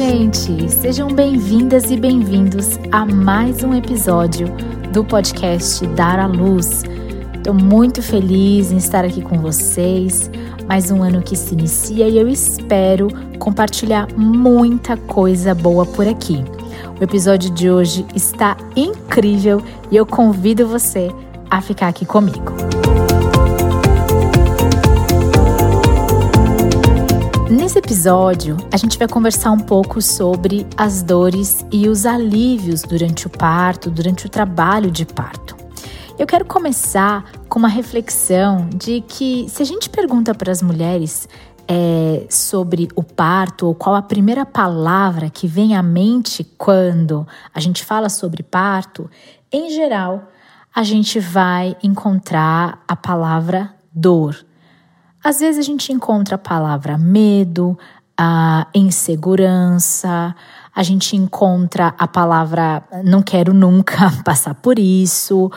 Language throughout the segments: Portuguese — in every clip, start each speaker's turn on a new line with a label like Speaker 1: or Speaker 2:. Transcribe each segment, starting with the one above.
Speaker 1: gente! Sejam bem-vindas e bem-vindos a mais um episódio do podcast Dar à Luz. Estou muito feliz em estar aqui com vocês. Mais um ano que se inicia e eu espero compartilhar muita coisa boa por aqui. O episódio de hoje está incrível e eu convido você a ficar aqui comigo. Nesse episódio, a gente vai conversar um pouco sobre as dores e os alívios durante o parto, durante o trabalho de parto. Eu quero começar com uma reflexão de que se a gente pergunta para as mulheres é, sobre o parto ou qual a primeira palavra que vem à mente quando a gente fala sobre parto, em geral, a gente vai encontrar a palavra dor às vezes a gente encontra a palavra medo, a insegurança, a gente encontra a palavra não quero nunca passar por isso,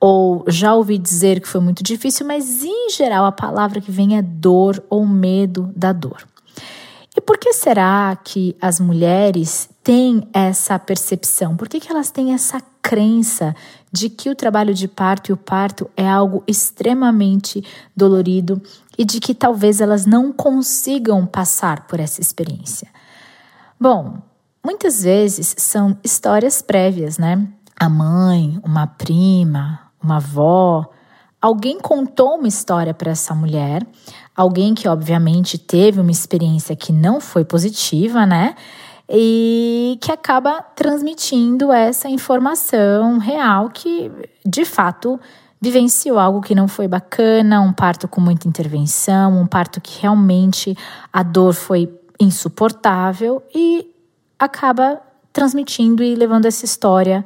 Speaker 1: ou já ouvi dizer que foi muito difícil, mas em geral a palavra que vem é dor ou medo da dor. E por que será que as mulheres têm essa percepção? Por que, que elas têm essa crença de que o trabalho de parto e o parto é algo extremamente dolorido e de que talvez elas não consigam passar por essa experiência. Bom, muitas vezes são histórias prévias, né? A mãe, uma prima, uma avó, alguém contou uma história para essa mulher, alguém que obviamente teve uma experiência que não foi positiva, né? E que acaba transmitindo essa informação real que de fato vivenciou algo que não foi bacana, um parto com muita intervenção, um parto que realmente a dor foi insuportável e acaba transmitindo e levando essa história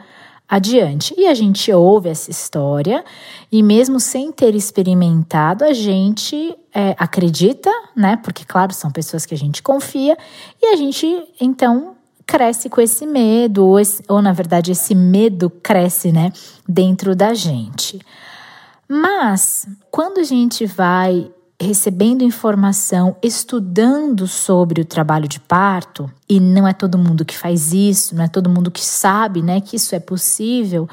Speaker 1: adiante. E a gente ouve essa história e mesmo sem ter experimentado, a gente é, acredita, né? Porque claro, são pessoas que a gente confia e a gente então cresce com esse medo, ou, esse, ou na verdade esse medo cresce, né, dentro da gente. Mas quando a gente vai recebendo informação, estudando sobre o trabalho de parto, e não é todo mundo que faz isso, não é todo mundo que sabe, né, que isso é possível,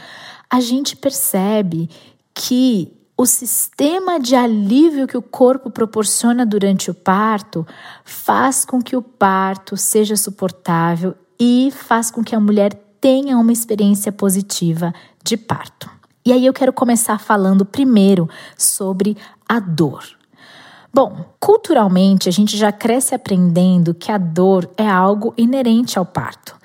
Speaker 1: a gente percebe que o sistema de alívio que o corpo proporciona durante o parto faz com que o parto seja suportável e faz com que a mulher tenha uma experiência positiva de parto. E aí eu quero começar falando primeiro sobre a dor. Bom, culturalmente a gente já cresce aprendendo que a dor é algo inerente ao parto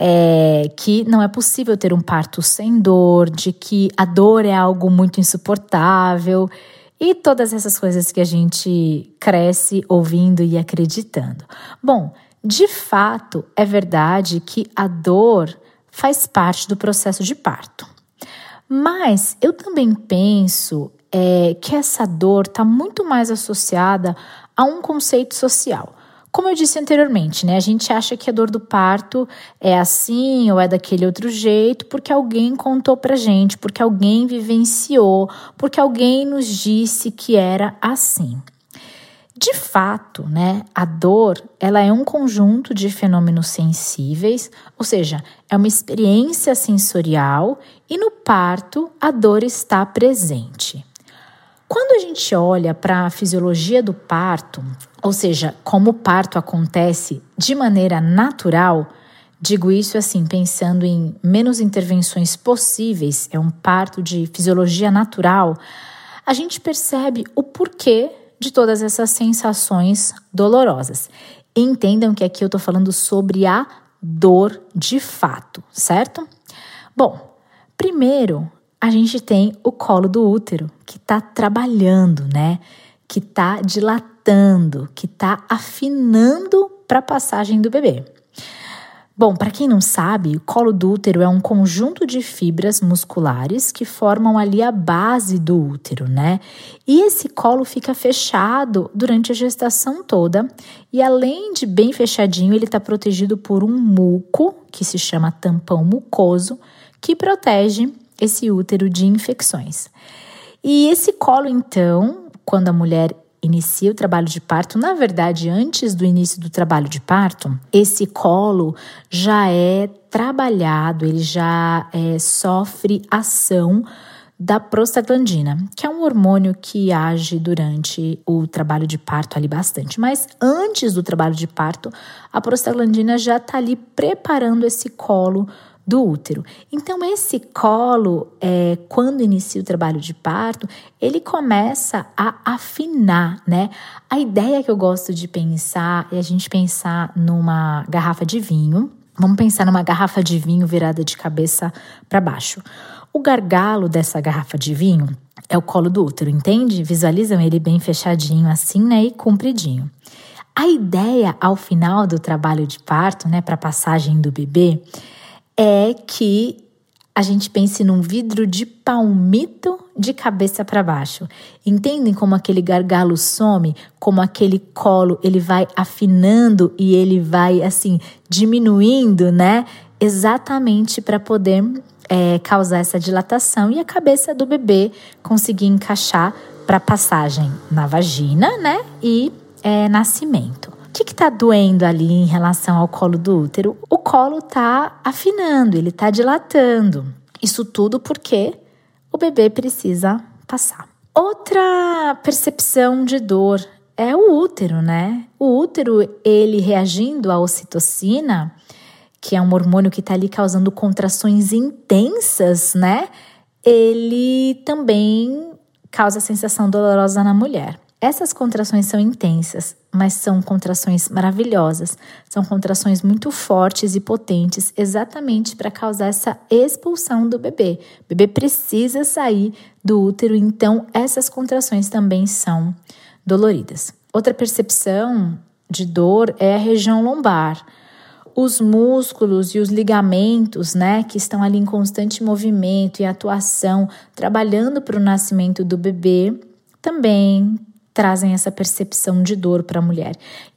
Speaker 1: é, que não é possível ter um parto sem dor, de que a dor é algo muito insuportável e todas essas coisas que a gente cresce ouvindo e acreditando. Bom, de fato, é verdade que a dor faz parte do processo de parto. Mas eu também penso é, que essa dor está muito mais associada a um conceito social. Como eu disse anteriormente, né, a gente acha que a dor do parto é assim ou é daquele outro jeito porque alguém contou pra gente, porque alguém vivenciou, porque alguém nos disse que era assim. De fato, né, a dor ela é um conjunto de fenômenos sensíveis, ou seja, é uma experiência sensorial e no parto a dor está presente. Quando a gente olha para a fisiologia do parto, ou seja, como o parto acontece de maneira natural, digo isso assim, pensando em menos intervenções possíveis, é um parto de fisiologia natural, a gente percebe o porquê de todas essas sensações dolorosas. Entendam que aqui eu estou falando sobre a dor de fato, certo? Bom, primeiro a gente tem o colo do útero, que está trabalhando, né? Que está dilatando, que está afinando para a passagem do bebê. Bom, para quem não sabe, o colo do útero é um conjunto de fibras musculares que formam ali a base do útero, né? E esse colo fica fechado durante a gestação toda, e além de bem fechadinho, ele está protegido por um muco, que se chama tampão mucoso, que protege esse útero de infecções. E esse colo, então, quando a mulher inicia o trabalho de parto, na verdade, antes do início do trabalho de parto, esse colo já é trabalhado, ele já é, sofre ação da prostaglandina, que é um hormônio que age durante o trabalho de parto ali bastante. Mas antes do trabalho de parto, a prostaglandina já está ali preparando esse colo do útero. Então, esse colo, é, quando inicia o trabalho de parto, ele começa a afinar, né? A ideia que eu gosto de pensar é a gente pensar numa garrafa de vinho. Vamos pensar numa garrafa de vinho virada de cabeça para baixo. O gargalo dessa garrafa de vinho é o colo do útero, entende? Visualizam ele bem fechadinho assim, né? E compridinho. A ideia ao final do trabalho de parto, né, para passagem do bebê, é que a gente pense num vidro de palmito de cabeça para baixo. Entendem como aquele gargalo some, como aquele colo ele vai afinando e ele vai assim diminuindo, né? Exatamente para poder é, causar essa dilatação e a cabeça do bebê conseguir encaixar para passagem na vagina, né? E é, nascimento que está doendo ali em relação ao colo do útero? O colo está afinando, ele está dilatando. Isso tudo porque o bebê precisa passar. Outra percepção de dor é o útero, né? O útero, ele reagindo à ocitocina, que é um hormônio que está ali causando contrações intensas, né? Ele também causa sensação dolorosa na mulher. Essas contrações são intensas, mas são contrações maravilhosas. São contrações muito fortes e potentes, exatamente para causar essa expulsão do bebê. O bebê precisa sair do útero, então essas contrações também são doloridas. Outra percepção de dor é a região lombar. Os músculos e os ligamentos, né, que estão ali em constante movimento e atuação, trabalhando para o nascimento do bebê, também trazem essa percepção de dor para a mulher.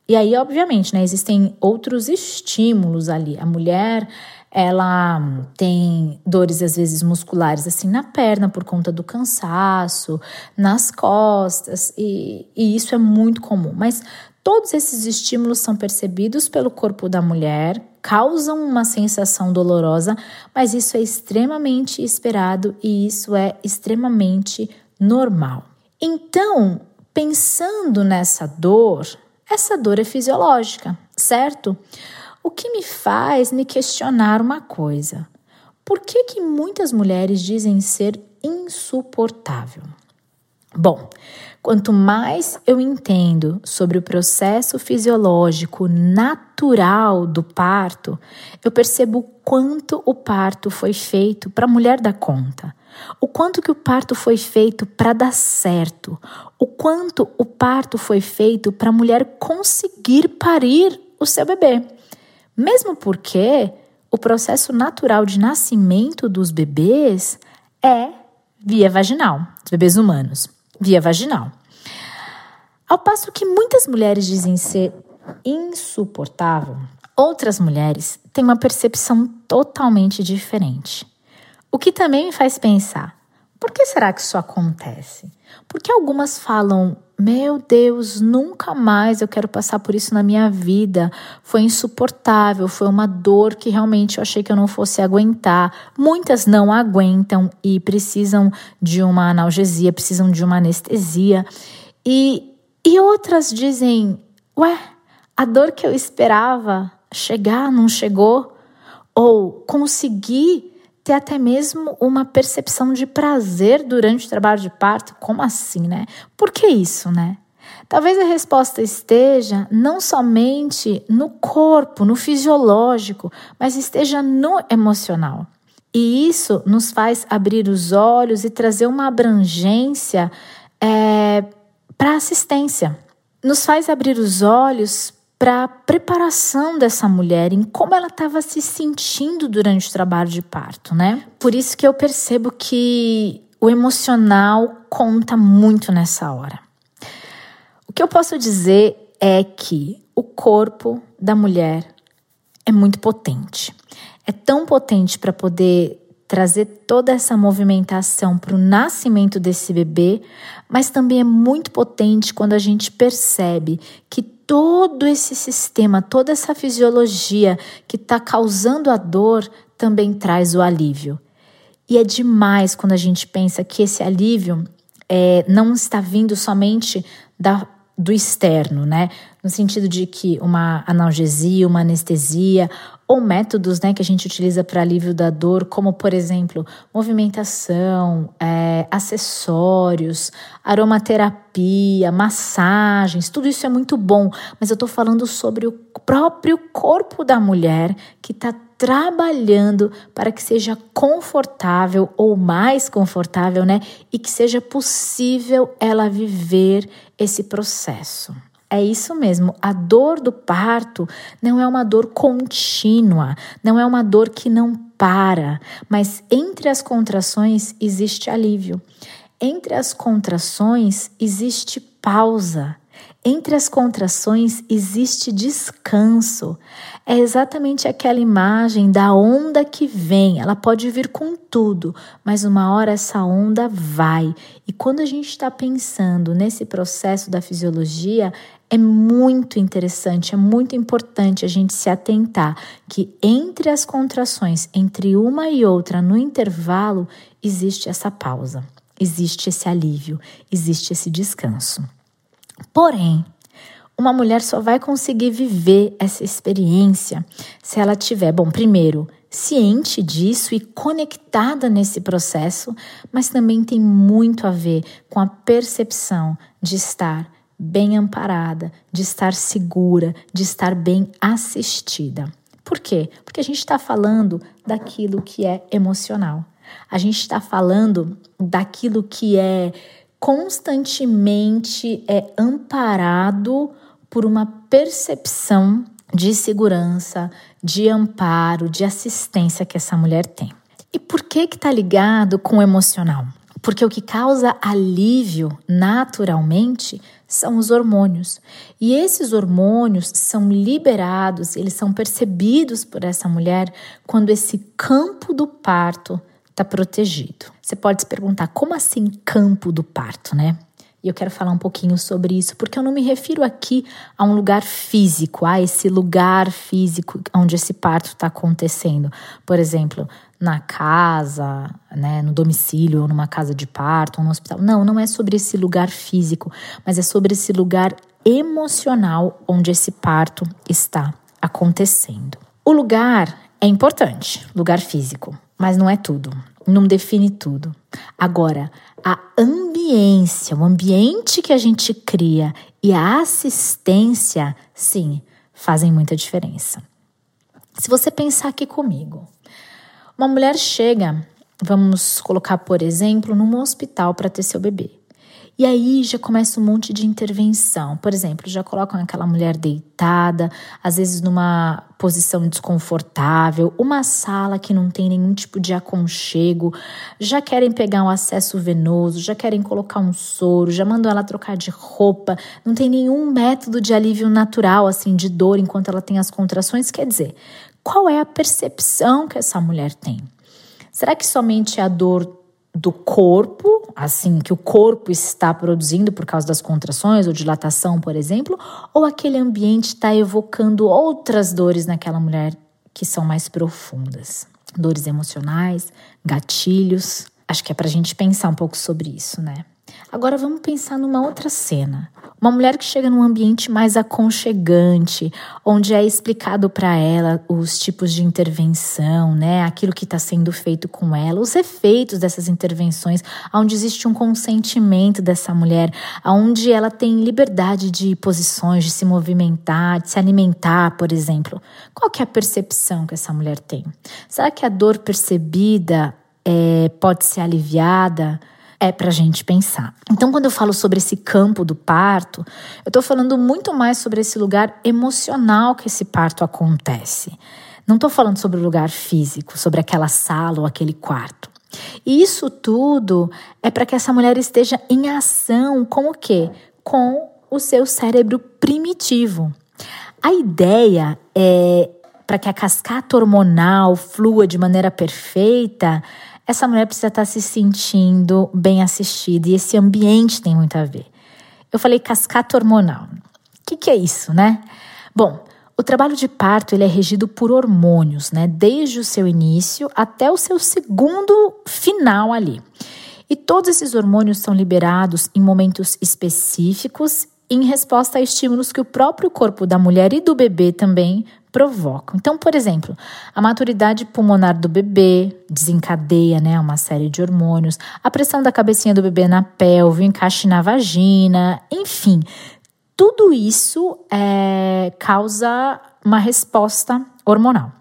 Speaker 1: E aí, obviamente, né, existem outros estímulos ali. A mulher, ela tem dores às vezes musculares assim na perna por conta do cansaço, nas costas, e, e isso é muito comum. Mas todos esses estímulos são percebidos pelo corpo da mulher, causam uma sensação dolorosa, mas isso é extremamente esperado e isso é extremamente normal. Então, pensando nessa dor, essa dor é fisiológica, certo? O que me faz me questionar uma coisa: por que, que muitas mulheres dizem ser insuportável? Bom, quanto mais eu entendo sobre o processo fisiológico natural do parto, eu percebo quanto o parto foi feito para a mulher dar conta. O quanto que o parto foi feito para dar certo, o quanto o parto foi feito para a mulher conseguir parir o seu bebê. Mesmo porque o processo natural de nascimento dos bebês é via vaginal, dos bebês humanos, via vaginal. Ao passo que muitas mulheres dizem ser insuportável, outras mulheres têm uma percepção totalmente diferente. O que também me faz pensar: por que será que isso acontece? Porque algumas falam: Meu Deus, nunca mais eu quero passar por isso na minha vida. Foi insuportável, foi uma dor que realmente eu achei que eu não fosse aguentar. Muitas não aguentam e precisam de uma analgesia, precisam de uma anestesia. E, e outras dizem: Ué, a dor que eu esperava chegar não chegou? Ou consegui ter até mesmo uma percepção de prazer durante o trabalho de parto. Como assim, né? Por que isso, né? Talvez a resposta esteja não somente no corpo, no fisiológico, mas esteja no emocional. E isso nos faz abrir os olhos e trazer uma abrangência é, para assistência. Nos faz abrir os olhos para a preparação dessa mulher, em como ela estava se sentindo durante o trabalho de parto, né? Por isso que eu percebo que o emocional conta muito nessa hora. O que eu posso dizer é que o corpo da mulher é muito potente. É tão potente para poder trazer toda essa movimentação para o nascimento desse bebê, mas também é muito potente quando a gente percebe que todo esse sistema, toda essa fisiologia que está causando a dor também traz o alívio. E é demais quando a gente pensa que esse alívio é, não está vindo somente da do externo, né? No sentido de que uma analgesia, uma anestesia ou métodos né, que a gente utiliza para alívio da dor, como por exemplo, movimentação, é, acessórios, aromaterapia, massagens, tudo isso é muito bom, mas eu estou falando sobre o próprio corpo da mulher que está trabalhando para que seja confortável ou mais confortável, né? E que seja possível ela viver esse processo. É isso mesmo, a dor do parto não é uma dor contínua, não é uma dor que não para, mas entre as contrações existe alívio. Entre as contrações existe pausa. Entre as contrações existe descanso. É exatamente aquela imagem da onda que vem. Ela pode vir com tudo, mas uma hora essa onda vai. E quando a gente está pensando nesse processo da fisiologia, é muito interessante, é muito importante a gente se atentar que entre as contrações, entre uma e outra, no intervalo, existe essa pausa, existe esse alívio, existe esse descanso. Porém, uma mulher só vai conseguir viver essa experiência se ela tiver, bom, primeiro, ciente disso e conectada nesse processo, mas também tem muito a ver com a percepção de estar bem amparada, de estar segura, de estar bem assistida. Por quê? Porque a gente está falando daquilo que é emocional. A gente está falando daquilo que é constantemente é amparado por uma percepção de segurança, de amparo, de assistência que essa mulher tem. E por que que tá ligado com o emocional? Porque o que causa alívio naturalmente são os hormônios. E esses hormônios são liberados, eles são percebidos por essa mulher quando esse campo do parto está protegido. Você pode se perguntar, como assim campo do parto, né? E eu quero falar um pouquinho sobre isso, porque eu não me refiro aqui a um lugar físico, a esse lugar físico onde esse parto está acontecendo. Por exemplo, na casa, né, no domicílio, ou numa casa de parto, ou no hospital. Não, não é sobre esse lugar físico, mas é sobre esse lugar emocional onde esse parto está acontecendo. O lugar é importante, lugar físico, mas não é tudo, não define tudo. Agora, a ambiência, o ambiente que a gente cria e a assistência, sim, fazem muita diferença. Se você pensar aqui comigo, uma mulher chega, vamos colocar por exemplo, num hospital para ter seu bebê. E aí já começa um monte de intervenção. Por exemplo, já colocam aquela mulher deitada, às vezes numa posição desconfortável, uma sala que não tem nenhum tipo de aconchego, já querem pegar um acesso venoso, já querem colocar um soro, já mandam ela trocar de roupa, não tem nenhum método de alívio natural, assim, de dor enquanto ela tem as contrações. Quer dizer, qual é a percepção que essa mulher tem? Será que somente a dor do corpo, assim, que o corpo está produzindo por causa das contrações ou dilatação, por exemplo, ou aquele ambiente está evocando outras dores naquela mulher que são mais profundas? Dores emocionais, gatilhos. Acho que é para a gente pensar um pouco sobre isso, né? Agora vamos pensar numa outra cena. Uma mulher que chega num ambiente mais aconchegante, onde é explicado para ela os tipos de intervenção, né? Aquilo que está sendo feito com ela, os efeitos dessas intervenções, onde existe um consentimento dessa mulher, onde ela tem liberdade de posições, de se movimentar, de se alimentar, por exemplo. Qual que é a percepção que essa mulher tem? Será que a dor percebida é, pode ser aliviada? É para a gente pensar. Então, quando eu falo sobre esse campo do parto, eu estou falando muito mais sobre esse lugar emocional que esse parto acontece. Não estou falando sobre o lugar físico, sobre aquela sala ou aquele quarto. E isso tudo é para que essa mulher esteja em ação com o quê? Com o seu cérebro primitivo. A ideia é para que a cascata hormonal flua de maneira perfeita, essa mulher precisa estar tá se sentindo bem assistida e esse ambiente tem muito a ver. Eu falei cascata hormonal. O que, que é isso, né? Bom, o trabalho de parto ele é regido por hormônios, né? Desde o seu início até o seu segundo final ali. E todos esses hormônios são liberados em momentos específicos em resposta a estímulos que o próprio corpo da mulher e do bebê também provocam. Então, por exemplo, a maturidade pulmonar do bebê desencadeia né, uma série de hormônios, a pressão da cabecinha do bebê na pelve, o encaixe na vagina, enfim, tudo isso é, causa uma resposta hormonal.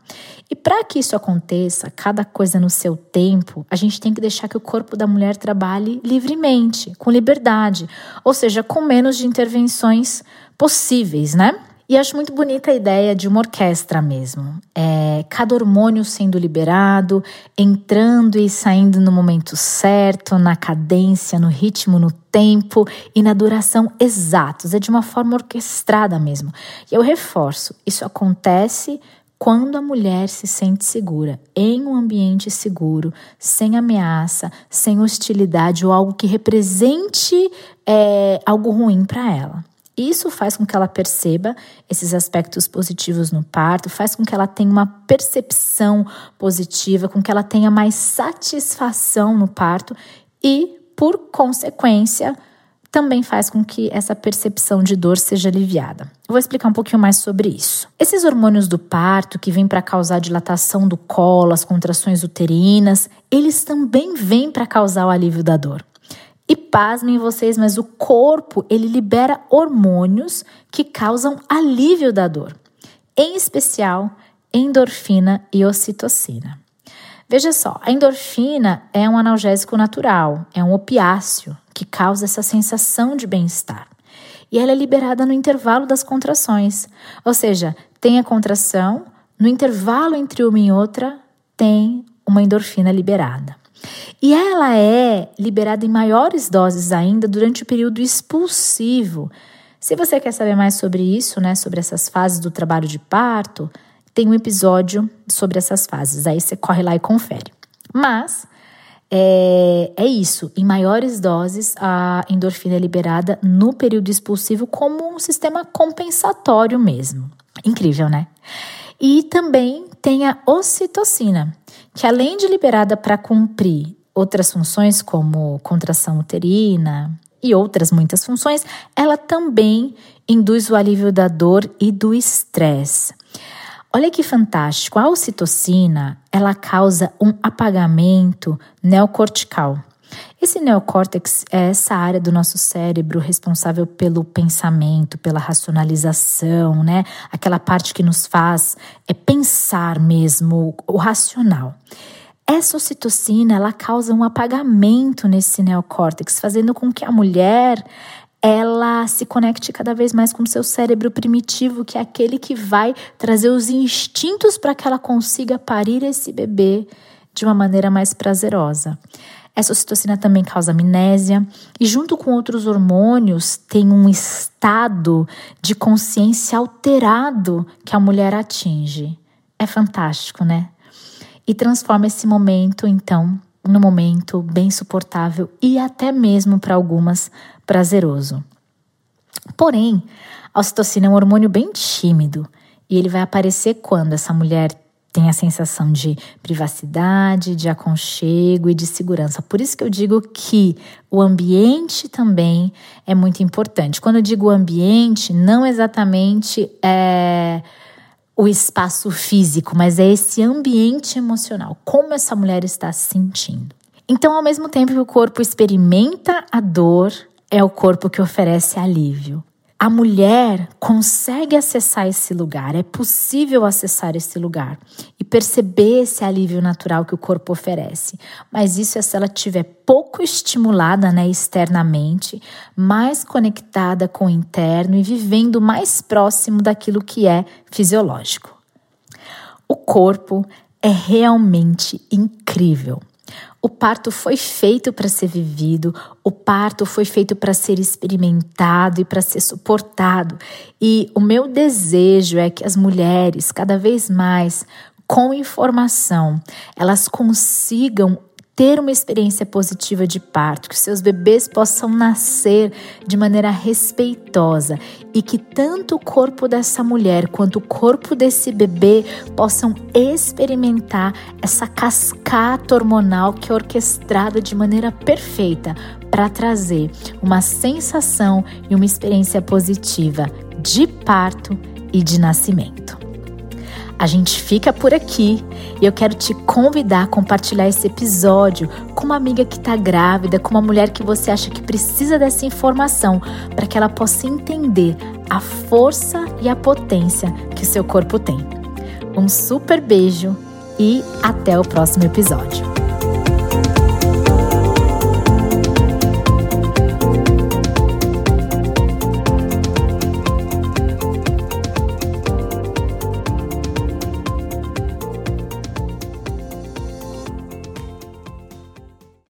Speaker 1: E para que isso aconteça, cada coisa no seu tempo, a gente tem que deixar que o corpo da mulher trabalhe livremente, com liberdade, ou seja, com menos de intervenções possíveis, né? E acho muito bonita a ideia de uma orquestra mesmo. É, cada hormônio sendo liberado, entrando e saindo no momento certo, na cadência, no ritmo, no tempo e na duração exatos. É de uma forma orquestrada mesmo. E eu reforço: isso acontece quando a mulher se sente segura, em um ambiente seguro, sem ameaça, sem hostilidade ou algo que represente é, algo ruim para ela. Isso faz com que ela perceba esses aspectos positivos no parto, faz com que ela tenha uma percepção positiva, com que ela tenha mais satisfação no parto e, por consequência, também faz com que essa percepção de dor seja aliviada. Eu vou explicar um pouquinho mais sobre isso. Esses hormônios do parto que vêm para causar dilatação do colo, as contrações uterinas, eles também vêm para causar o alívio da dor. E pasmem vocês, mas o corpo ele libera hormônios que causam alívio da dor, em especial endorfina e ocitocina. Veja só, a endorfina é um analgésico natural, é um opiáceo que causa essa sensação de bem-estar. E ela é liberada no intervalo das contrações. Ou seja, tem a contração, no intervalo entre uma e outra, tem uma endorfina liberada. E ela é liberada em maiores doses ainda durante o período expulsivo. Se você quer saber mais sobre isso, né, sobre essas fases do trabalho de parto, tem um episódio sobre essas fases. Aí você corre lá e confere. Mas é, é isso. Em maiores doses, a endorfina é liberada no período expulsivo como um sistema compensatório mesmo. Incrível, né? E também tem a ocitocina, que além de liberada para cumprir outras funções como contração uterina e outras muitas funções, ela também induz o alívio da dor e do estresse. Olha que fantástico, a ocitocina, ela causa um apagamento neocortical. Esse neocórtex é essa área do nosso cérebro responsável pelo pensamento, pela racionalização, né? Aquela parte que nos faz é pensar mesmo, o racional. Essa ocitocina, ela causa um apagamento nesse neocórtex, fazendo com que a mulher ela se conecte cada vez mais com seu cérebro primitivo, que é aquele que vai trazer os instintos para que ela consiga parir esse bebê de uma maneira mais prazerosa. Essa ocitocina também causa amnésia e, junto com outros hormônios, tem um estado de consciência alterado que a mulher atinge. É fantástico, né? E transforma esse momento, então, no momento bem suportável e até mesmo para algumas prazeroso. Porém, a ocitocina é um hormônio bem tímido e ele vai aparecer quando essa mulher tem a sensação de privacidade, de aconchego e de segurança. Por isso que eu digo que o ambiente também é muito importante. Quando eu digo ambiente, não exatamente é o espaço físico, mas é esse ambiente emocional, como essa mulher está se sentindo. Então, ao mesmo tempo que o corpo experimenta a dor, é o corpo que oferece alívio. A mulher consegue acessar esse lugar, é possível acessar esse lugar e perceber esse alívio natural que o corpo oferece. Mas isso é se ela estiver pouco estimulada né, externamente, mais conectada com o interno e vivendo mais próximo daquilo que é fisiológico. O corpo é realmente incrível. O parto foi feito para ser vivido, o parto foi feito para ser experimentado e para ser suportado. E o meu desejo é que as mulheres, cada vez mais, com informação, elas consigam ter uma experiência positiva de parto, que seus bebês possam nascer de maneira respeitosa e que tanto o corpo dessa mulher quanto o corpo desse bebê possam experimentar essa cascata hormonal que é orquestrada de maneira perfeita para trazer uma sensação e uma experiência positiva de parto e de nascimento. A gente fica por aqui e eu quero te convidar a compartilhar esse episódio com uma amiga que está grávida, com uma mulher que você acha que precisa dessa informação para que ela possa entender a força e a potência que seu corpo tem. Um super beijo e até o próximo episódio.